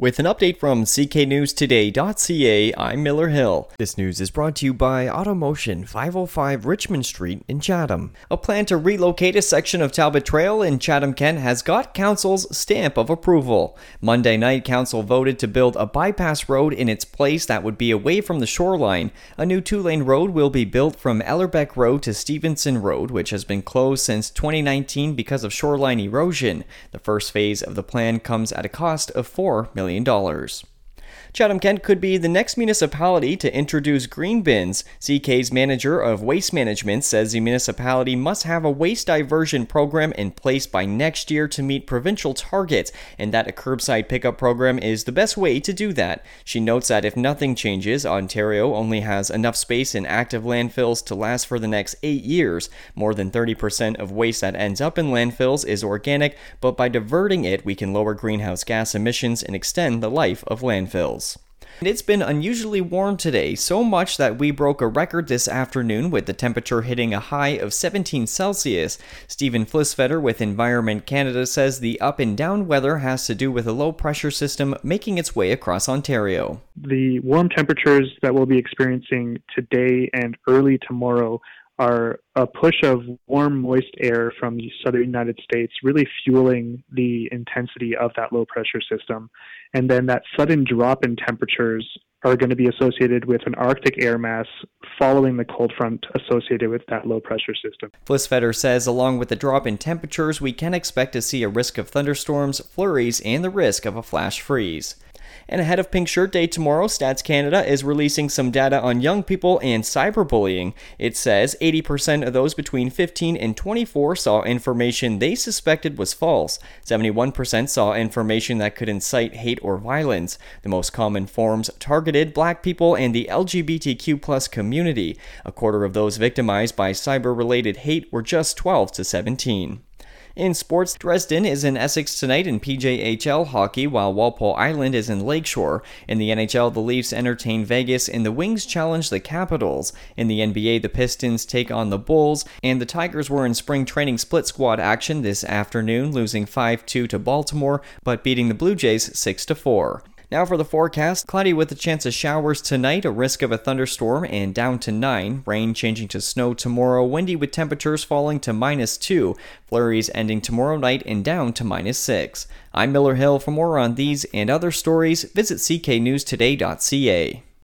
With an update from cknewstoday.ca, I'm Miller Hill. This news is brought to you by Automotion 505 Richmond Street in Chatham. A plan to relocate a section of Talbot Trail in Chatham, Kent has got Council's stamp of approval. Monday night, Council voted to build a bypass road in its place that would be away from the shoreline. A new two lane road will be built from Ellerbeck Road to Stevenson Road, which has been closed since 2019 because of shoreline erosion. The first phase of the plan comes at a cost of $4 million million. Chatham Kent could be the next municipality to introduce green bins. CK's manager of waste management says the municipality must have a waste diversion program in place by next year to meet provincial targets, and that a curbside pickup program is the best way to do that. She notes that if nothing changes, Ontario only has enough space in active landfills to last for the next eight years. More than 30% of waste that ends up in landfills is organic, but by diverting it, we can lower greenhouse gas emissions and extend the life of landfills. It's been unusually warm today, so much that we broke a record this afternoon with the temperature hitting a high of 17 Celsius. Stephen Flisfeder with Environment Canada says the up and down weather has to do with a low pressure system making its way across Ontario. The warm temperatures that we'll be experiencing today and early tomorrow are a push of warm, moist air from the southern United States, really fueling the intensity of that low pressure system. And then that sudden drop in temperatures are going to be associated with an Arctic air mass following the cold front associated with that low pressure system. Flisfeder says, along with the drop in temperatures, we can expect to see a risk of thunderstorms, flurries, and the risk of a flash freeze. And ahead of Pink Shirt Day tomorrow, Stats Canada is releasing some data on young people and cyberbullying. It says 80% of those between 15 and 24 saw information they suspected was false. 71% saw information that could incite hate or violence. The most common forms targeted black people and the LGBTQ community. A quarter of those victimized by cyber related hate were just 12 to 17. In sports, Dresden is in Essex tonight in PJHL hockey, while Walpole Island is in Lakeshore. In the NHL, the Leafs entertain Vegas, and the Wings challenge the Capitals. In the NBA, the Pistons take on the Bulls, and the Tigers were in spring training split squad action this afternoon, losing 5 2 to Baltimore, but beating the Blue Jays 6 4. Now for the forecast cloudy with a chance of showers tonight, a risk of a thunderstorm, and down to 9. Rain changing to snow tomorrow, windy with temperatures falling to minus 2. Flurries ending tomorrow night and down to minus 6. I'm Miller Hill. For more on these and other stories, visit cknewstoday.ca.